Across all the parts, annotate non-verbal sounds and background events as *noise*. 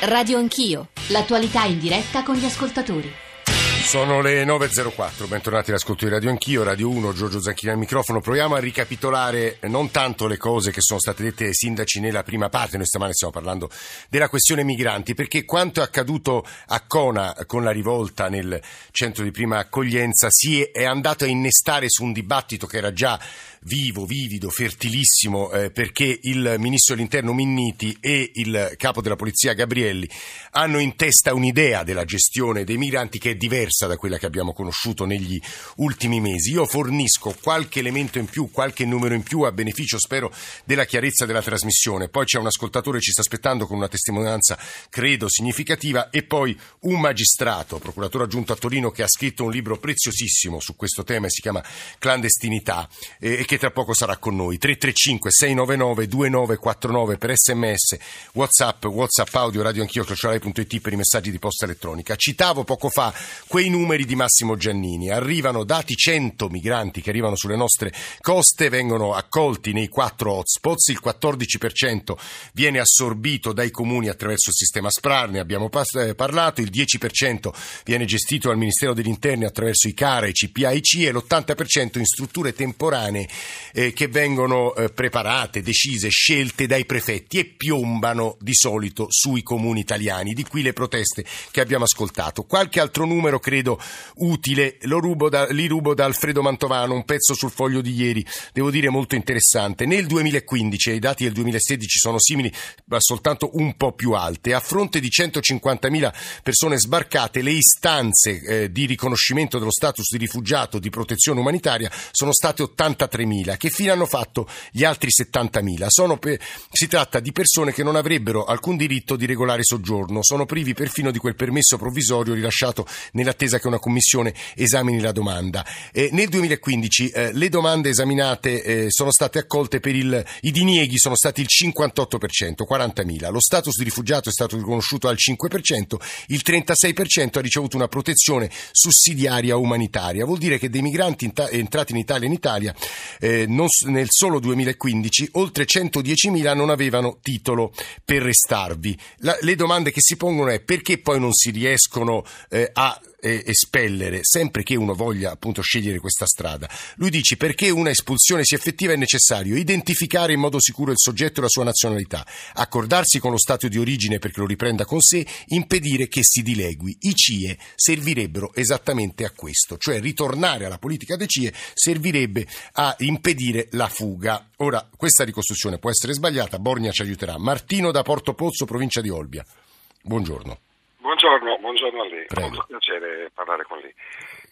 Radio Anch'io, l'attualità in diretta con gli ascoltatori. Sono le 9.04, bentornati all'ascolto di Radio Anch'io, Radio 1, Giorgio Zanchini al microfono. Proviamo a ricapitolare non tanto le cose che sono state dette ai sindaci nella prima parte, noi stamane stiamo parlando della questione migranti, perché quanto è accaduto a Cona con la rivolta nel centro di prima accoglienza si è andato a innestare su un dibattito che era già vivo, vivido, fertilissimo, eh, perché il ministro dell'interno Minniti e il capo della polizia Gabrielli hanno in testa un'idea della gestione dei migranti che è diversa da quella che abbiamo conosciuto negli ultimi mesi. Io fornisco qualche elemento in più, qualche numero in più a beneficio, spero, della chiarezza della trasmissione. Poi c'è un ascoltatore che ci sta aspettando con una testimonianza, credo, significativa e poi un magistrato, procuratore aggiunto a Torino, che ha scritto un libro preziosissimo su questo tema e si chiama Clandestinità e che tra poco sarà con noi. 335 699 2949 per sms, whatsapp, whatsapp audio, radio anch'io, crociolai.it per i messaggi di posta elettronica. Citavo poco fa quei numeri di Massimo Giannini. Arrivano dati 100 migranti che arrivano sulle nostre coste, vengono accolti nei quattro hotspots, il 14% viene assorbito dai comuni attraverso il sistema SPRAR, ne abbiamo eh, parlato, il 10% viene gestito dal Ministero degli Interni attraverso i CARA, i CPA, i CIE e l'80% in strutture temporanee eh, che vengono eh, preparate, decise, scelte dai prefetti e piombano di solito sui comuni italiani. Di qui le proteste che abbiamo ascoltato. Qualche altro numero credo utile, lo rubo da, li rubo da Alfredo Mantovano, un pezzo sul foglio di ieri, devo dire molto interessante. Nel 2015, e i dati del 2016 sono simili, ma soltanto un po' più alte, a fronte di 150.000 persone sbarcate, le istanze eh, di riconoscimento dello status di rifugiato, di protezione umanitaria, sono state 83.000. 70.000. Che fine hanno fatto gli altri 70.000? Per, si tratta di persone che non avrebbero alcun diritto di regolare soggiorno, sono privi perfino di quel permesso provvisorio rilasciato nell'attesa che una commissione esamini la domanda. Eh, nel 2015 eh, le domande esaminate eh, sono state accolte per il, i dinieghi sono stati il 58%, 40.000. Lo status di rifugiato è stato riconosciuto al 5%, il 36% ha ricevuto una protezione sussidiaria umanitaria. Vuol dire che dei migranti entrati in Italia in Italia eh, non, nel solo 2015 oltre 110.000 non avevano titolo per restarvi. La, le domande che si pongono è perché poi non si riescono eh, a eh, espellere sempre che uno voglia appunto scegliere questa strada. Lui dice perché una espulsione sia effettiva è necessario identificare in modo sicuro il soggetto e la sua nazionalità, accordarsi con lo Stato di origine perché lo riprenda con sé, impedire che si dilegui. I CIE servirebbero esattamente a questo, cioè ritornare alla politica dei CIE servirebbe a impedire la fuga. Ora, questa ricostruzione può essere sbagliata, Borgna ci aiuterà. Martino da Porto Pozzo, provincia di Olbia. Buongiorno. Buongiorno, buongiorno a lei, Prego. molto piacere parlare con lei.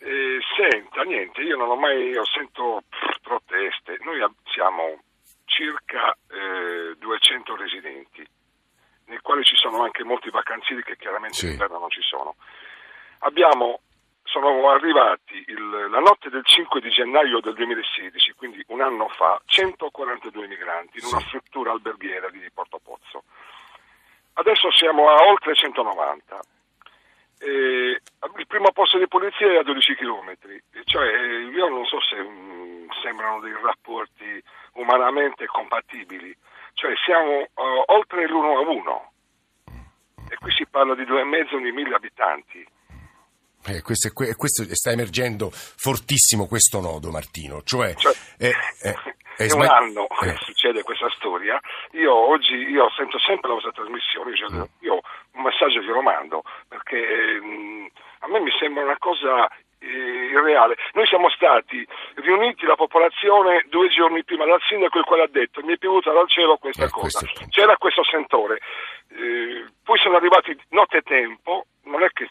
Eh, senta, niente, io non ho mai, io sento pff, proteste, noi siamo circa eh, 200 residenti, nei quali ci sono anche molti vacanzieri che chiaramente sì. in non ci sono. Abbiamo, sono arrivati il, la notte del 5 di gennaio del 2016, quindi un anno fa, 142 migranti in una struttura alberghiera di Porto Pozzo. Adesso siamo a oltre 190. E il primo posto di polizia è a 12 km, cioè io non so se mh, mm, sembrano dei rapporti umanamente compatibili, cioè siamo uh, oltre l'uno a uno e qui si parla di due e mezzo di mille abitanti. Eh, questo, questo, sta emergendo fortissimo questo nodo, Martino. Cioè, cioè eh, eh, è un anno che eh. succede questa storia. Io oggi io sento sempre la vostra trasmissione, cioè, mm. io un messaggio glielo mando perché mm, a me mi sembra una cosa eh, irreale. Noi siamo stati riuniti la popolazione due giorni prima dal sindaco il quale ha detto mi è piovuta dal cielo questa eh, cosa. Questo C'era questo sentore. Eh, poi sono arrivati notte e tempo, non è che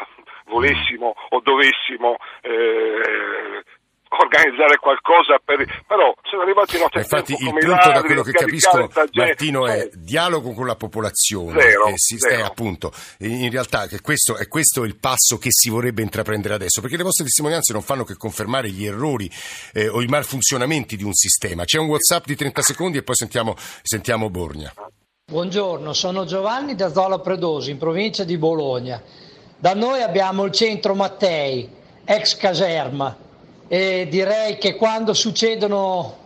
*laughs* volessimo o dovessimo eh, organizzare qualcosa per... però sono arrivati notte infatti il punto Milano, da quello che capisco Martino è dialogo con la popolazione zero, e si, zero. È, appunto in realtà che questo, è questo il passo che si vorrebbe intraprendere adesso perché le vostre testimonianze non fanno che confermare gli errori eh, o i malfunzionamenti di un sistema. C'è un whatsapp di 30 secondi e poi sentiamo, sentiamo Borgna. Buongiorno, sono Giovanni da Zola Predosi in provincia di Bologna. Da noi abbiamo il centro Mattei, ex caserma, e direi che quando succedono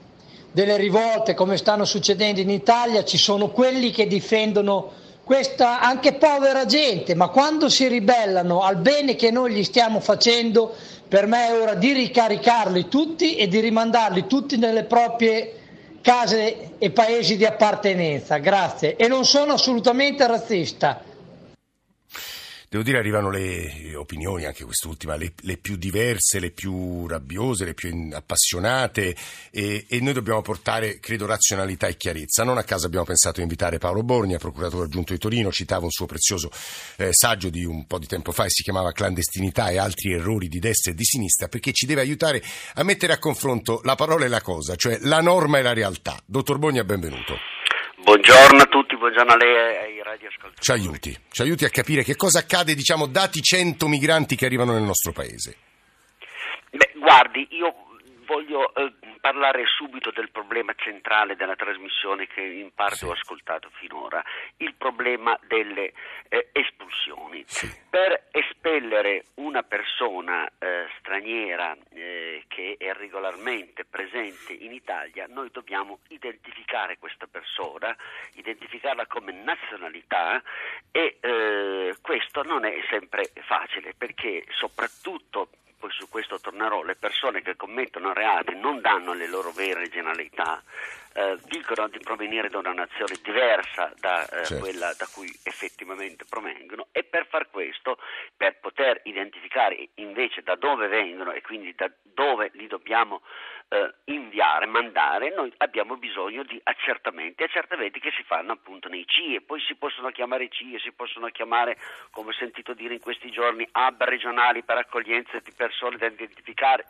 delle rivolte come stanno succedendo in Italia ci sono quelli che difendono questa anche povera gente, ma quando si ribellano al bene che noi gli stiamo facendo, per me è ora di ricaricarli tutti e di rimandarli tutti nelle proprie case e paesi di appartenenza. Grazie. E non sono assolutamente razzista. Devo dire arrivano le opinioni, anche quest'ultima, le, le più diverse, le più rabbiose, le più appassionate e, e, noi dobbiamo portare, credo, razionalità e chiarezza. Non a caso abbiamo pensato di invitare Paolo Borgna, procuratore aggiunto di Torino, citava un suo prezioso eh, saggio di un po' di tempo fa e si chiamava Clandestinità e altri errori di destra e di sinistra perché ci deve aiutare a mettere a confronto la parola e la cosa, cioè la norma e la realtà. Dottor Borgna, benvenuto. Buongiorno a tutti, buongiorno a lei e ai radioascoltatori. Ci aiuti, ci aiuti a capire che cosa accade, diciamo, dati 100 migranti che arrivano nel nostro paese. Beh, guardi, io voglio eh, parlare subito del problema centrale della trasmissione che in parte sì. ho ascoltato finora, il problema delle eh, espulsioni. Sì. Per espellere una persona eh, straniera eh, che è regolarmente presente in Italia, noi dobbiamo identificare questa persona, identificarla come nazionalità e eh, questo non è sempre facile perché soprattutto poi su questo tornerò, le persone che commettono reati non danno le loro vere generalità, eh, dicono di provenire da una nazione diversa da eh, certo. quella da cui effettivamente provengono e per far questo, per poter identificare invece da dove vengono e quindi da dove li dobbiamo eh, inviare, mandare, noi abbiamo bisogno di accertamenti, accertamenti che si fanno appunto nei CIE, poi si possono chiamare CIE, si possono chiamare, come ho sentito dire in questi giorni, hub regionali per accoglienza di persone da identificare,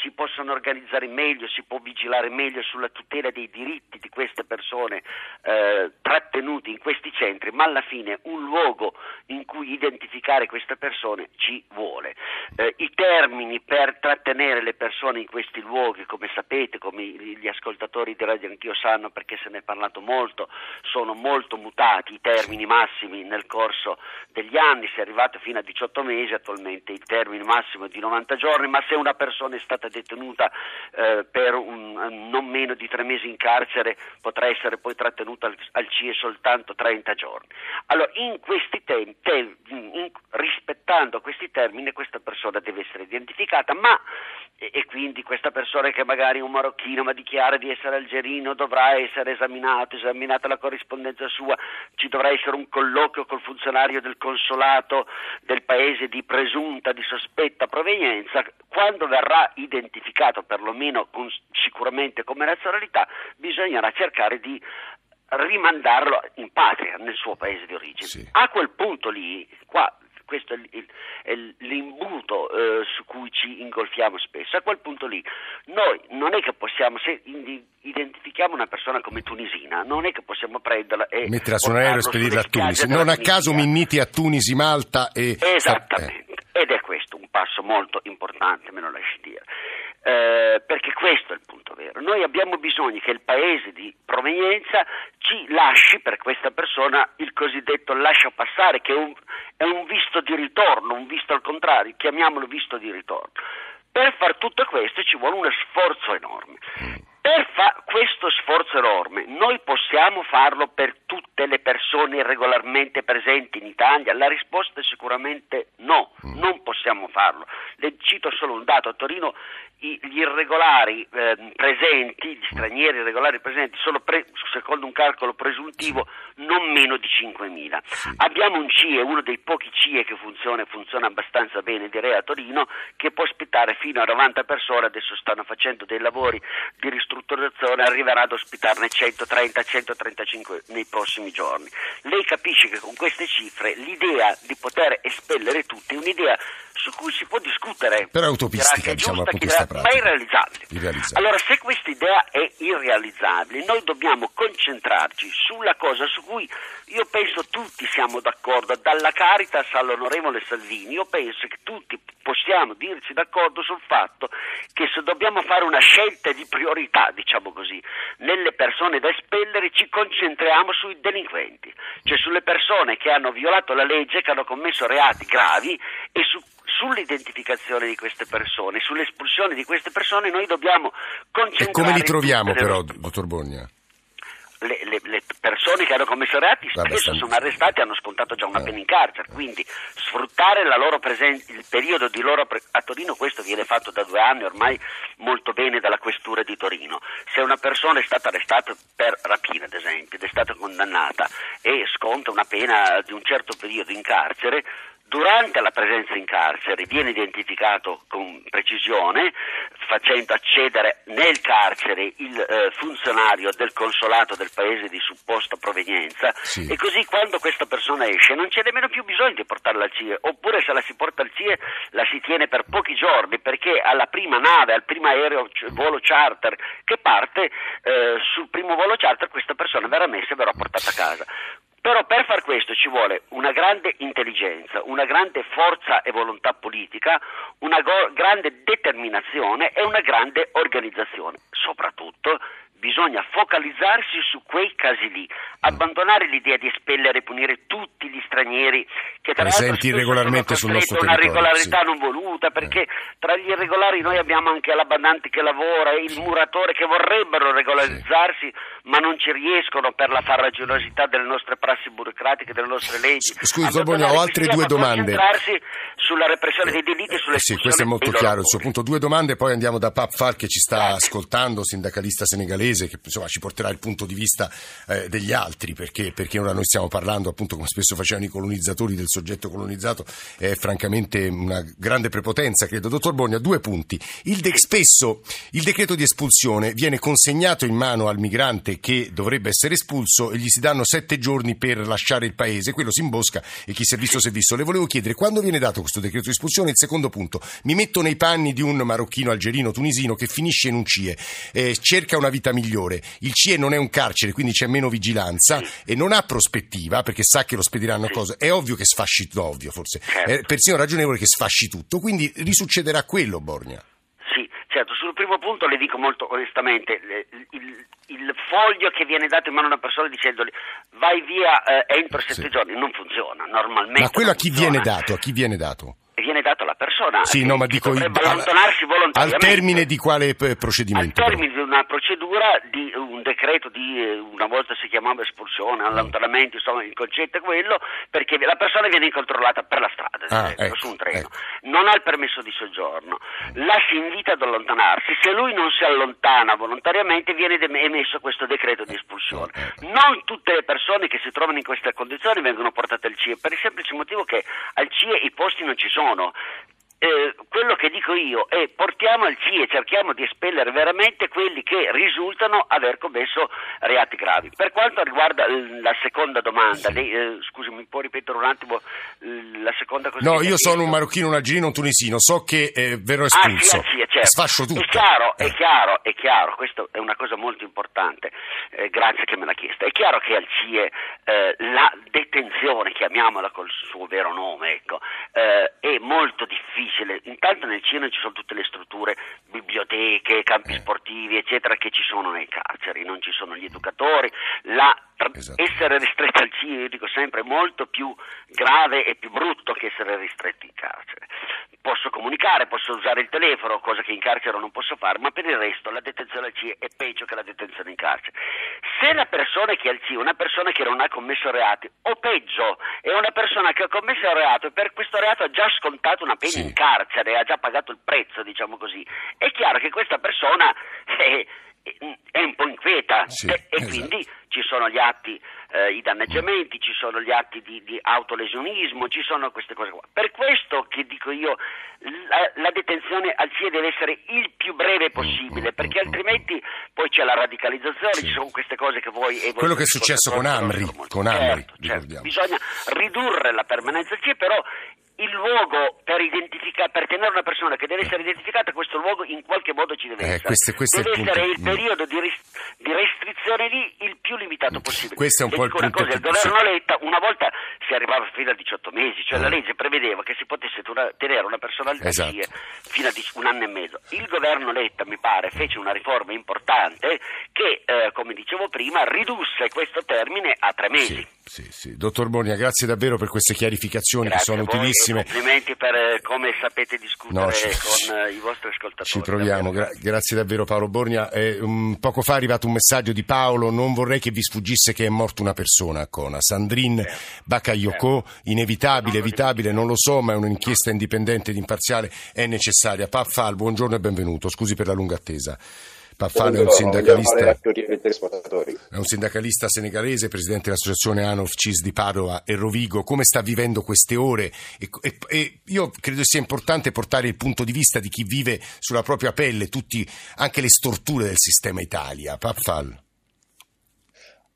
si possono organizzare meglio, si può vigilare meglio sulla tutela dei diritti di queste persone eh, trattenute in questi centri, ma alla fine un luogo in cui identificare queste persone ci vuole. Eh, I termini per trattenere le persone in questi luoghi, come sapete, come gli ascoltatori di Radio Anch'io sanno perché se ne è parlato molto, sono molto mutati i termini massimi nel corso degli anni, si è arrivato fino a 18 mesi, attualmente il termine massimo è di 90 giorni, ma se una persona è stata detenuta eh, per un, non meno di tre mesi in carcere potrà essere poi trattenuta al, al CIE soltanto 30 giorni. Allora, in questi tempi, te, in, rispettando questi termini, questa persona deve essere identificata, ma e, e quindi questa persona che magari è un marocchino ma dichiara di essere algerino dovrà essere esaminato, esaminata la corrispondenza sua, ci dovrà essere un colloquio col funzionario del consolato del paese di presunta, di sospetta provenienza, quando verrà identificato perlomeno con, sicuramente come nazionalità bisognerà cercare di rimandarlo in patria, nel suo paese di origine. Sì. A quel punto lì, qua questo è, il, è l'imbuto eh, su cui ci ingolfiamo spesso. A quel punto lì noi non è che possiamo, se identifichiamo una persona come tunisina, non è che possiamo prenderla e metterla su un aereo e spedirla a Tunisi. Non a caso Minniti a Tunisi, Malta e... Esattamente, eh. ed è questo un passo molto importante, me lo lasci dire. Eh, perché questo è il punto vero. Noi abbiamo bisogno che il paese di provenienza ci lasci per questa persona il cosiddetto lascia passare, che è un, è un visto di ritorno, un visto al contrario, chiamiamolo visto di ritorno. Per far tutto questo ci vuole uno sforzo enorme. Per fa- questo sforzo enorme noi possiamo farlo per tutte le persone regolarmente presenti in Italia? La risposta è sicuramente no, non possiamo farlo. Le cito solo un dato, a Torino gli irregolari eh, presenti, gli stranieri irregolari presenti, sono pre- secondo un calcolo presuntivo non meno di 5.000. Sì. Abbiamo un CIE, uno dei pochi CIE che funziona e funziona abbastanza bene, direi a Torino, che può ospitare fino a 90 persone, adesso stanno facendo dei lavori di ristrutturazione, arriverà ad ospitarne 130-135 nei prossimi giorni. Lei capisce che con queste cifre l'idea di poter espellere tutti è un'idea su cui si può discutere. Però è utopistica, diciamo, punto di vista ma è irrealizzabile. irrealizzabile. Allora, se questa idea è irrealizzabile, noi dobbiamo concentrarci sulla cosa su cui io penso tutti siamo d'accordo, dalla Caritas all'onorevole Salvini, io penso che tutti possiamo dirci d'accordo sul fatto che se dobbiamo fare una scelta di priorità, diciamo così, nelle persone da espellere, ci concentriamo sui delinquenti, cioè sulle persone che hanno violato la legge, che hanno commesso reati gravi e su sull'identificazione di queste persone, sull'espulsione di queste persone noi dobbiamo concentrarci. E come li troviamo però, dottor Bogna? le, le, le, persone che hanno commesso reati spesso sono arrestate e hanno scontato già una eh. pena in carcere, quindi sfruttare presen- il periodo di loro pre- a Torino, questo viene fatto da due anni ormai molto bene dalla questura di Torino. Se una persona è stata arrestata per rapina, ad esempio, ed è stata condannata e sconta una pena di un certo periodo in carcere, durante la presenza in carcere viene identificato con precisione facendo accedere nel carcere il eh, funzionario del consolato del paese di supposta provenienza sì. e così quando questa persona esce non c'è nemmeno più bisogno di portarla al CIE oppure se la si porta al CIE la si tiene per pochi giorni perché alla prima nave, al primo aereo volo charter che parte eh, sul primo volo charter questa persona verrà messa e verrà portata a casa. Però per far questo ci vuole una grande intelligenza, una grande forza e volontà politica, una go- grande determinazione e una grande organizzazione. Soprattutto bisogna focalizzarsi su quei casi lì, abbandonare l'idea di espellere e punire tutti gli stranieri che tra presenti irregolarmente sul nostro territorio. Una regolarità sì. non voluta, perché eh. tra gli irregolari noi abbiamo anche l'abbandante che lavora e il muratore che vorrebbero regolarizzarsi, sì. ma non ci riescono per la farraginosità delle nostre prassi burocratiche, delle nostre leggi. Scusi, Sorbonio, ho altre due domande. sulla repressione dei delitti e sulle eh, Sì, questo è molto chiaro. Il suo punto, due domande, poi andiamo da Pap Fal che ci sta Grazie. ascoltando, sindacalista senegalese inglese che insomma, ci porterà il punto di vista eh, degli altri perché, perché, ora noi stiamo parlando appunto come spesso facevano i colonizzatori del soggetto colonizzato è francamente una grande prepotenza credo. Dottor Bogna, due punti. Il de- spesso il decreto di espulsione viene consegnato in mano al migrante che dovrebbe essere espulso e gli si danno sette giorni per lasciare il paese, quello si imbosca e chi si è visto si è visto. Le volevo chiedere quando viene dato questo decreto di espulsione? Il secondo punto, mi metto nei panni di un marocchino, algerino, tunisino che finisce in un CIE, eh, cerca una vita migliore migliore. Il CIE non è un carcere, quindi c'è meno vigilanza sì. e non ha prospettiva perché sa che lo spediranno sì. cosa. È ovvio che sfasci, ovvio forse, certo. è persino ragionevole che sfasci tutto, quindi risuccederà quello, Borgna. Sì, certo, sul primo punto le dico molto onestamente, il, il foglio che viene dato in mano a una persona dicendogli vai via eh, entro sette sì. giorni non funziona normalmente. Ma quello a chi funziona. viene dato? A chi viene dato? Viene dato alla persona. Sì, no, ma dico allontanarsi volontariamente. Al termine di quale procedimento? Al termine però? di una procedura di un decreto di eh, una volta si chiamava espulsione, allontanamento, insomma il concetto è quello, perché la persona viene incontrollata per la strada, ah, esempio, ecco, su un treno, ecco. non ha il permesso di soggiorno, la si invita ad allontanarsi, se lui non si allontana volontariamente viene emesso questo decreto di espulsione. Ecco. Non tutte le persone che si trovano in queste condizioni vengono portate al CIE, per il semplice motivo che al CIE i posti non ci sono sono. Eh, quello che dico io è portiamo al CIE, cerchiamo di espellere veramente quelli che risultano aver commesso reati gravi. Per quanto riguarda la seconda domanda, lei, eh, scusi, mi può ripetere un attimo la seconda cosa? No, io sono un marocchino, un algerino, un tunisino, so che eh, verrò espulso. Ah, sì, sì, certo. Sfascio tutto. È chiaro, è eh. chiaro, è chiaro, questa è una cosa molto importante, eh, grazie che me l'ha chiesta. È chiaro che al CIE eh, la detenzione, chiamiamola col suo vero nome, ecco, è molto difficile difficile. Intanto nel cinema ci sono tutte le strutture, biblioteche, campi eh. sportivi, eccetera, che ci sono nei carceri, non ci sono gli educatori. La, esatto. Essere ristretti al io dico sempre, è molto più grave e più brutto che essere ristretti in carcere. Posso comunicare, posso usare il telefono, cosa che in carcere non posso fare, ma per il resto la detenzione al CIE è peggio che la detenzione in carcere. Se la persona che è al CIE è una persona che non ha commesso reati, o peggio, è una persona che ha commesso il reato e per questo reato ha già scontato una pena sì. in carcere, ha già pagato il prezzo, diciamo così, è chiaro che questa persona è, è un po' inquieta sì, e, e esatto. quindi ci sono gli atti, eh, i danneggiamenti, ci sono gli atti di, di, autolesionismo, ci sono queste cose qua. Per questo che dico io, la, la detenzione al CIE deve essere il più breve possibile, perché altrimenti poi c'è la radicalizzazione, sì. ci sono queste cose che voi... Quello che è successo con Amri, con Amri certo, certo. bisogna ridurre la permanenza al CIE, però il luogo per, per, tenere una persona che deve essere identificata, questo luogo in qualche modo ci deve eh, essere. Questo, questo deve il essere il periodo di, ris- di, restrizione lì il più limitato possibile. Questo è un po' il punto. Cosa, il governo Letta una volta si arrivava fino a 18 mesi, cioè eh. la legge prevedeva che si potesse tenere una persona al esatto. fino a un anno e mezzo. Il governo Letta, mi pare, fece una riforma importante che, eh, come dicevo prima, ridusse questo termine a tre mesi. Sì. Sì, sì. Dottor Borgna, grazie davvero per queste chiarificazioni grazie che sono utilissime. Complimenti per eh, come sapete discutere no, ci, con uh, i vostri ascoltatori. Ci proviamo, Gra- grazie davvero Paolo Borgna. Eh, um, poco fa è arrivato un messaggio di Paolo, non vorrei che vi sfuggisse che è morta una persona a Cona, Sandrine eh, Bakayoko, eh. inevitabile, non evitabile, non lo so, ma è un'inchiesta indipendente ed imparziale, è necessaria. Pafal, buongiorno e benvenuto, scusi per la lunga attesa. Paffano è un sindacalista, è un sindacalista senegalese, presidente dell'associazione ANOF CIS di Padova e Rovigo. Come sta vivendo queste ore? E, e, e io credo sia importante portare il punto di vista di chi vive sulla propria pelle tutti, anche le storture del sistema Italia. Paffal.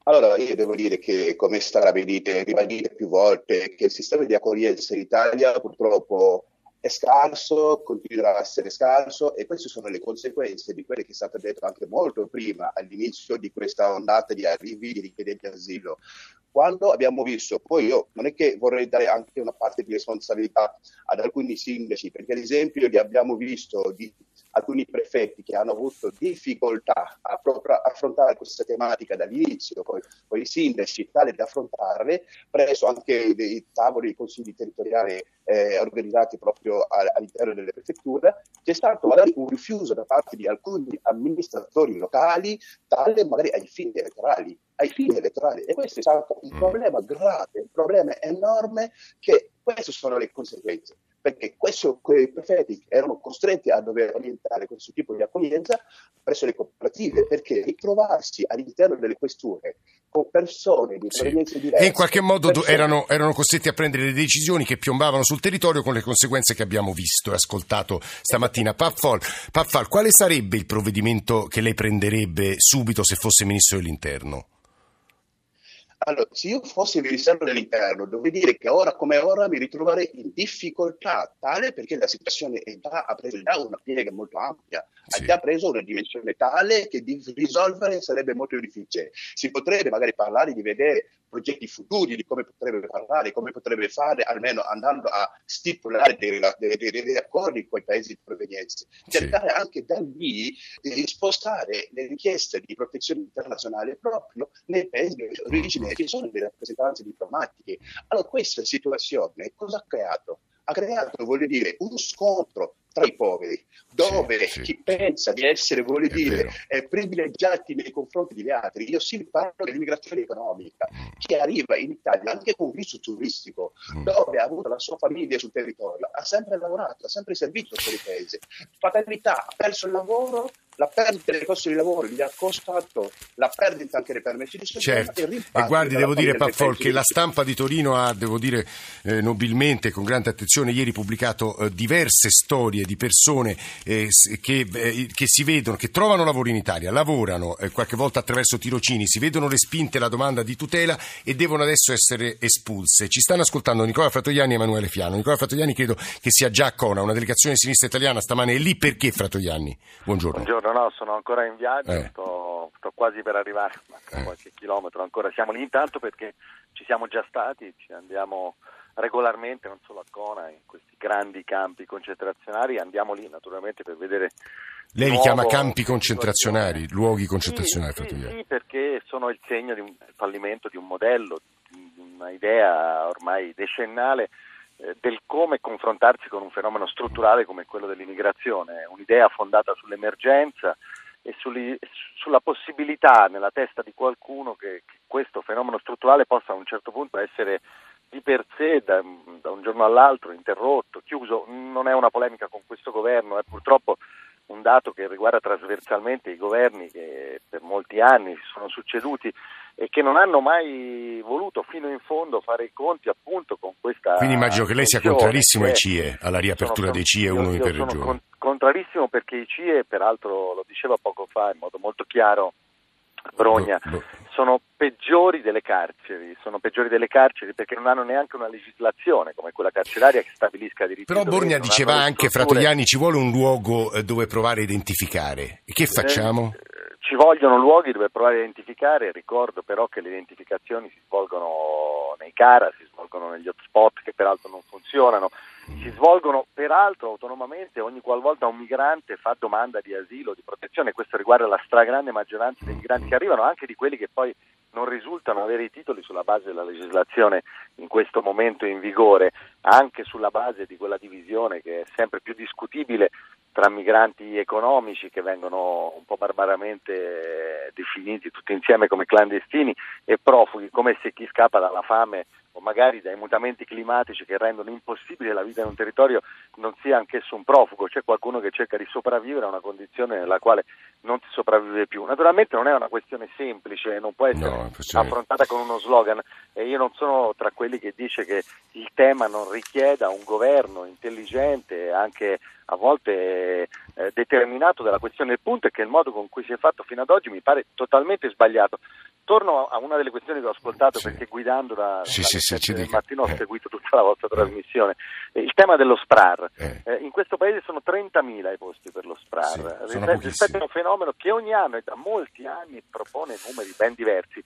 Allora, io devo dire che, come sta ribadite, ribadite più volte, che il sistema di accoglienza in Italia purtroppo è scarso, continuerà a essere scarso e queste sono le conseguenze di quello che è stato detto anche molto prima, all'inizio di questa ondata di arrivi di richiedenti asilo. Quando abbiamo visto, poi io non è che vorrei dare anche una parte di responsabilità ad alcuni sindaci, perché ad esempio li abbiamo visto di alcuni prefetti che hanno avuto difficoltà a affrontare questa tematica dall'inizio, poi, poi i sindaci tale da affrontarle, presso anche dei tavoli, dei consigli territoriali eh, organizzati proprio all'interno delle prefetture, c'è stato magari un rifiuto da parte di alcuni amministratori locali, tale magari ai fini elettorali, ai fini elettorali. E questo è stato un mm. problema grave, un problema enorme che queste sono le conseguenze perché questo, quei prefetti erano costretti a dover orientare questo tipo di accoglienza presso le cooperative, perché ritrovarsi all'interno delle questure con persone di provenienze sì. diverse... E in qualche modo persone... erano, erano, costretti a prendere le decisioni che piombavano sul territorio con le conseguenze che abbiamo visto e ascoltato stamattina. Paffal, Paffal, quale sarebbe il provvedimento che lei prenderebbe subito se fosse Ministro dell'Interno? Allora, se io fossi ministero dell'interno, dovrei dire che ora come ora mi ritroverei in difficoltà tale perché la situazione è già, ha preso già una piega molto ampia, sì. ha già preso una dimensione tale che di risolvere sarebbe molto difficile. Si potrebbe magari parlare di vedere progetti futuri, di come potrebbe parlare, come potrebbe fare, almeno andando a stipulare dei, dei, dei, dei accordi con i paesi di provenienza. Cercare sì. anche da lì di spostare le richieste di protezione internazionale proprio nei paesi di origine che sono delle rappresentanze diplomatiche. Allora questa situazione cosa ha creato? Ha creato, voglio dire, uno scontro tra i poveri, dove sì, chi sì. pensa di essere, vuole dire, eh, privilegiati nei confronti degli altri. Io sì parlo dell'immigrazione economica, mm. che arriva in Italia anche con visto turistico, mm. dove ha avuto la sua famiglia sul territorio, ha sempre lavorato, ha sempre servito il suo paese. Fatalità, ha perso il lavoro, la perdita dei costi di lavoro gli ha costato la perdita anche dei permessi di soggiorno certo. e, e guardi devo dire Paffol che la stampa di Torino ha devo dire eh, nobilmente con grande attenzione ieri pubblicato eh, diverse storie di persone eh, che, eh, che, si vedono che trovano lavoro in Italia lavorano eh, qualche volta attraverso tirocini si vedono respinte la domanda di tutela e devono adesso essere espulse ci stanno ascoltando Nicola Fratoiani e Emanuele Fiano Nicola Fratoiani credo che sia già a Cona una delegazione di sinistra italiana stamane è lì perché Fratoiani? Buongiorno Buongiorno no, no, sono ancora in viaggio, eh. sto, sto, quasi per arrivare, manca eh. qualche chilometro ancora. Siamo lì intanto perché ci siamo già stati, ci andiamo regolarmente, non solo a Cona, in questi grandi campi concentrazionali, andiamo lì naturalmente per vedere... Lei li chiama campi concentrazionali, luoghi concentrazionali? Sì, sì, sì, perché sono il segno di un fallimento di un modello, di un'idea ormai decennale eh, del come confrontarsi con un fenomeno strutturale come quello dell'immigrazione, un'idea fondata sull'emergenza e sugli, sulla possibilità nella testa di qualcuno che, che, questo fenomeno strutturale possa a un certo punto essere di per sé da, da, un giorno all'altro interrotto, chiuso. Non è una polemica con questo governo, è purtroppo un dato che riguarda trasversalmente i governi che per molti anni si sono succeduti e che non hanno mai voluto fino in fondo fare i conti appunto con questa Quindi immagino che lei sia contrarissimo ai CIE, alla riapertura sono, dei CIE uno io, per sono regione. Con, contrarissimo perché i CIE, peraltro lo diceva poco fa in modo molto chiaro Brogna, sono peggiori delle carceri, sono peggiori delle carceri perché non hanno neanche una legislazione come quella carceraria che stabilisca diritti. Però Borgna diceva anche, Fratoiani, ci vuole un luogo eh, dove provare a identificare. E che eh, facciamo? Eh, ci vogliono luoghi dove provare a identificare, ricordo però che le identificazioni si svolgono nei CARA, si svolgono negli hotspot che peraltro non funzionano, si svolgono peraltro autonomamente ogni qualvolta un migrante fa domanda di asilo, di protezione, questo riguarda la stragrande maggioranza dei migranti che arrivano, anche di quelli che poi non risultano avere i titoli sulla base della legislazione in questo momento in vigore, anche sulla base di quella divisione che è sempre più discutibile tra migranti economici che vengono un po' barbaramente definiti tutti insieme come clandestini e profughi, come se chi scappa dalla fame o magari dai mutamenti climatici che rendono impossibile la vita in un territorio non sia anch'esso un profugo, c'è qualcuno che cerca di sopravvivere a una condizione nella quale non si sopravvive più. Naturalmente non è una questione semplice, non può essere no, affrontata con uno slogan. E io non sono tra quelli che dice che il tema non richieda un governo intelligente, anche a volte eh, determinato dalla questione. Il punto è che il modo con cui si è fatto fino ad oggi mi pare totalmente sbagliato. Torno a una delle questioni che ho ascoltato sì. perché guidando da, sì, sì, sì, del mattino ho eh. seguito tutta la vostra eh. trasmissione. Il tema dello SPRAR. Eh. Eh, in questo paese sono 30.000 i posti per lo SPRAR, rispetto a un fenomeno che ogni anno e da molti anni propone numeri ben diversi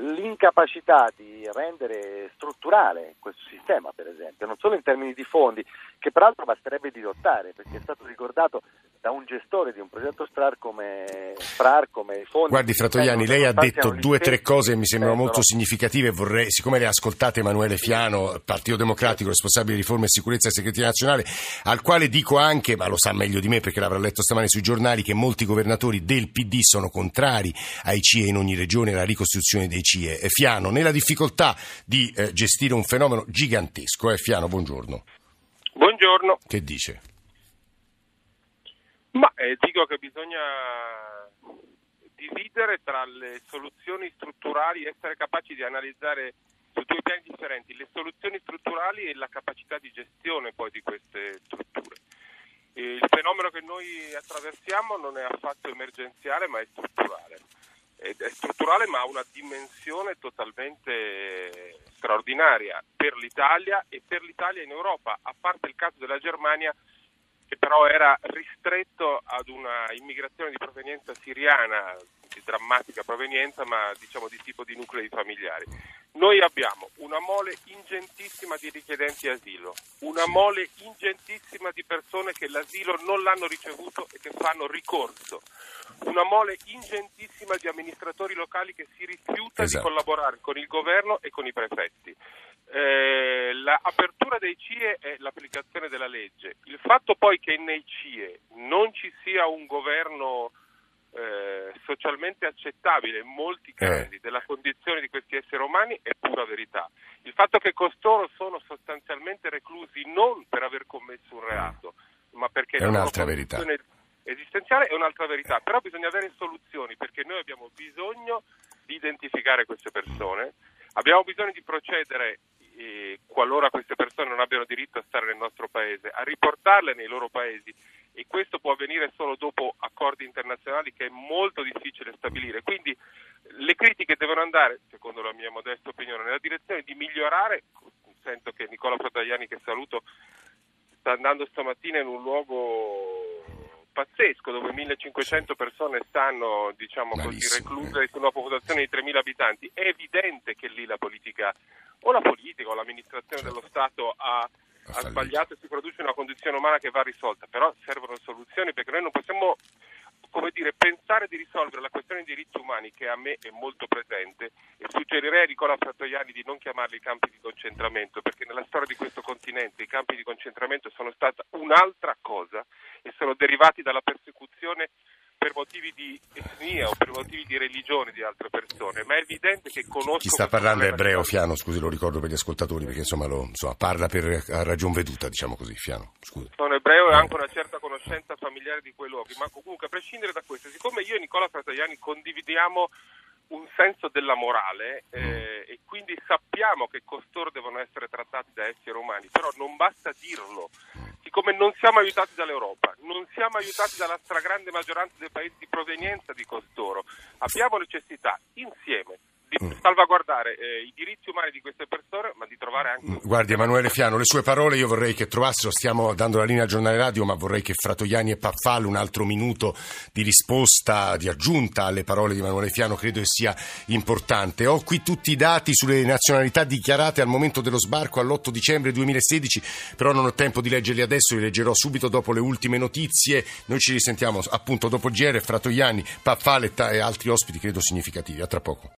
l'incapacità di rendere strutturale questo sistema, per esempio, non solo in termini di fondi, che peraltro basterebbe dirottare, perché è stato ricordato da un gestore di un progetto STRAR come, SPRAR come fondi. Guardi Fratoiani, lei ha detto due o tre cose che mi sembrano molto significative, vorrei, siccome le ascoltate Emanuele Fiano, Partito Democratico, responsabile di riforma e sicurezza e segreteria nazionale, al quale dico anche, ma lo sa meglio di me perché l'avrà letto stamani sui giornali, che molti governatori del PD sono contrari ai CIE in ogni regione, alla ricostruzione dei CIE. Fiano, nella difficoltà di eh, gestire un fenomeno gigantesco. Eh, Fiano, buongiorno. Buongiorno. Che dice? Ma eh, dico che bisogna dividere tra le soluzioni strutturali, essere capaci di analizzare su due piani differenti, le soluzioni strutturali e la capacità di gestione poi di queste strutture. Il fenomeno che noi attraversiamo non è affatto emergenziale ma è strutturale. È strutturale ma ha una dimensione totalmente straordinaria per l'Italia e per l'Italia in Europa, a parte il caso della Germania che però era ristretto ad una immigrazione di provenienza siriana, di drammatica provenienza, ma diciamo di tipo di nuclei familiari. Noi abbiamo una mole ingentissima di richiedenti asilo, una mole ingentissima di persone che l'asilo non l'hanno ricevuto e che fanno ricorso, una mole ingentissima di amministratori locali che si rifiuta esatto. di collaborare con il governo e con i prefetti. Eh, l'apertura dei CIE è l'applicazione della legge. Il fatto poi che nei CIE non ci sia un governo eh, socialmente accettabile in molti eh. casi eh. della condizione di questi esseri umani è pura verità. Il fatto che costoro sono sostanzialmente reclusi non per aver commesso un reato, ma perché è un'altra verità esistenziale è un'altra verità, però bisogna avere soluzioni perché noi abbiamo bisogno di identificare queste persone, abbiamo bisogno di procedere eh, qualora queste persone non abbiano diritto a stare nel nostro paese, a riportarle nei loro paesi e questo può avvenire solo dopo accordi internazionali che è molto difficile stabilire. Quindi le critiche devono andare, secondo la mia modesta opinione, nella direzione di migliorare, sento che Nicola Fratagliani che saluto sta andando stamattina in un luogo pazzesco dove 1500 persone stanno diciamo così, recluse su una popolazione di 3000 abitanti. È evidente che lì la politica o la politica o l'amministrazione certo. dello Stato ha, ha sbagliato e si produce una condizione umana che va risolta, però servono soluzioni perché noi non possiamo come dire, pensare di risolvere la questione dei diritti umani che a me è molto presente e suggerirei a Nicola Frattoiani di non chiamarli campi di concentramento perché nella storia di questo continente i campi di concentramento sono stata un'altra cosa e sono derivati dalla persecuzione per motivi di etnia o per motivi di religione di altre persone, ma è evidente che conosco... Chi sta parlando è ebreo, Fiano, scusi, lo ricordo per gli ascoltatori, perché insomma, lo, insomma parla per ragion veduta, diciamo così, Fiano, scusi. Sono ebreo e ho anche una certa conoscenza familiare di quei luoghi, ma comunque a prescindere da questo, siccome io e Nicola Fratagliani condividiamo un senso della morale eh, e quindi sappiamo che costoro devono essere trattati da esseri umani, però non basta dirlo, siccome non siamo aiutati dall'Europa, non siamo aiutati dalla stragrande maggioranza dei paesi di provenienza di costoro, abbiamo necessità insieme di mm. salvaguardare eh, i diritti umani di queste persone, ma di trovare anche... Mm, guardi Emanuele Fiano, le sue parole io vorrei che trovassero, stiamo dando la linea al giornale radio, ma vorrei che Fratoiani e Paffal un altro minuto di risposta, di aggiunta alle parole di Emanuele Fiano, credo che sia importante. Ho qui tutti i dati sulle nazionalità dichiarate al momento dello sbarco all'8 dicembre 2016, però non ho tempo di leggerli adesso, li leggerò subito dopo le ultime notizie. Noi ci risentiamo appunto dopo GR, Fratoiani, Paffal e altri ospiti credo significativi. A tra poco.